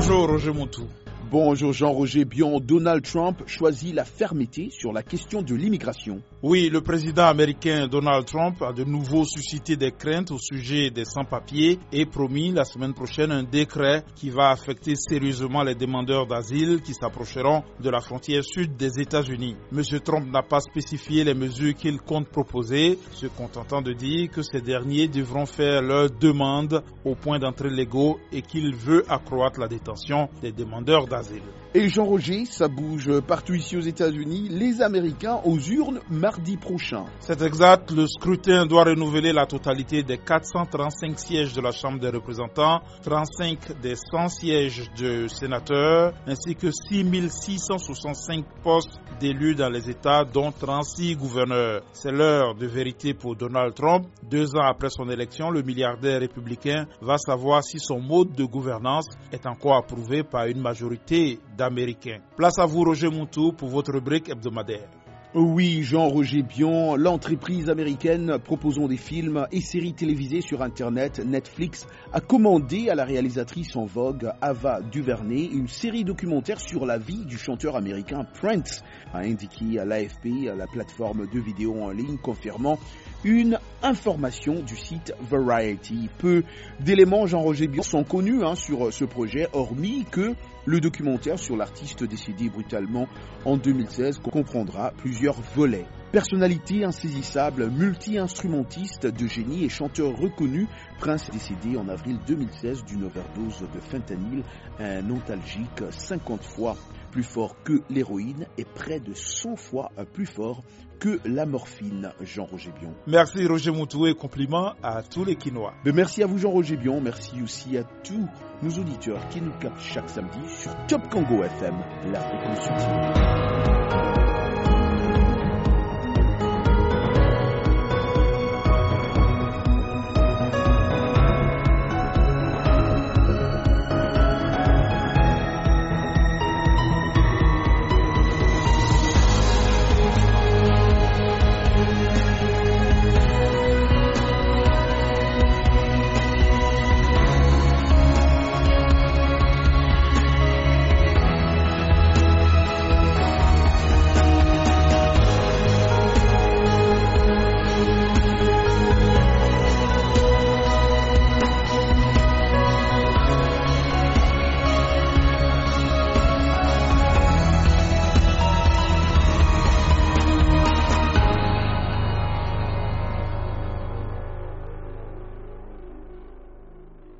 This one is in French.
Bonjour Roger Montou. Bonjour Jean-Roger Bion. Donald Trump choisit la fermeté sur la question de l'immigration. Oui, le président américain Donald Trump a de nouveau suscité des craintes au sujet des sans-papiers et promis la semaine prochaine un décret qui va affecter sérieusement les demandeurs d'asile qui s'approcheront de la frontière sud des États-Unis. Monsieur Trump n'a pas spécifié les mesures qu'il compte proposer, se contentant de dire que ces derniers devront faire leur demande au point d'entrée légaux et qu'il veut accroître la détention des demandeurs d'asile. Brasília. Et Jean-Roger, ça bouge partout ici aux États-Unis, les Américains aux urnes mardi prochain. C'est exact, le scrutin doit renouveler la totalité des 435 sièges de la Chambre des représentants, 35 des 100 sièges de sénateurs, ainsi que 6665 postes d'élus dans les États, dont 36 gouverneurs. C'est l'heure de vérité pour Donald Trump. Deux ans après son élection, le milliardaire républicain va savoir si son mode de gouvernance est encore approuvé par une majorité d'Américains. Place à vous, Roger Moutou, pour votre rubrique hebdomadaire. Oui, Jean-Roger Bion, l'entreprise américaine proposant des films et séries télévisées sur Internet, Netflix, a commandé à la réalisatrice en vogue Ava DuVernay une série documentaire sur la vie du chanteur américain Prince, a indiqué à l'AFP, la plateforme de vidéos en ligne, confirmant une information du site Variety. Peu d'éléments, Jean-Roger Bion, sont connus hein, sur ce projet, hormis que le documentaire sur l'artiste décédé brutalement en 2016 comprendra plusieurs volets. Personnalité insaisissable, multi-instrumentiste de génie et chanteur reconnu, Prince décédé en avril 2016 d'une overdose de fentanyl, un nostalgique 50 fois plus fort que l'héroïne et près de 100 fois plus fort que la morphine, Jean-Roger Bion. Merci Roger Moutou et compliments à tous les Quinois. merci à vous Jean-Roger Bion, merci aussi à tous nos auditeurs qui nous captent chaque samedi sur Top Congo FM, la fréquence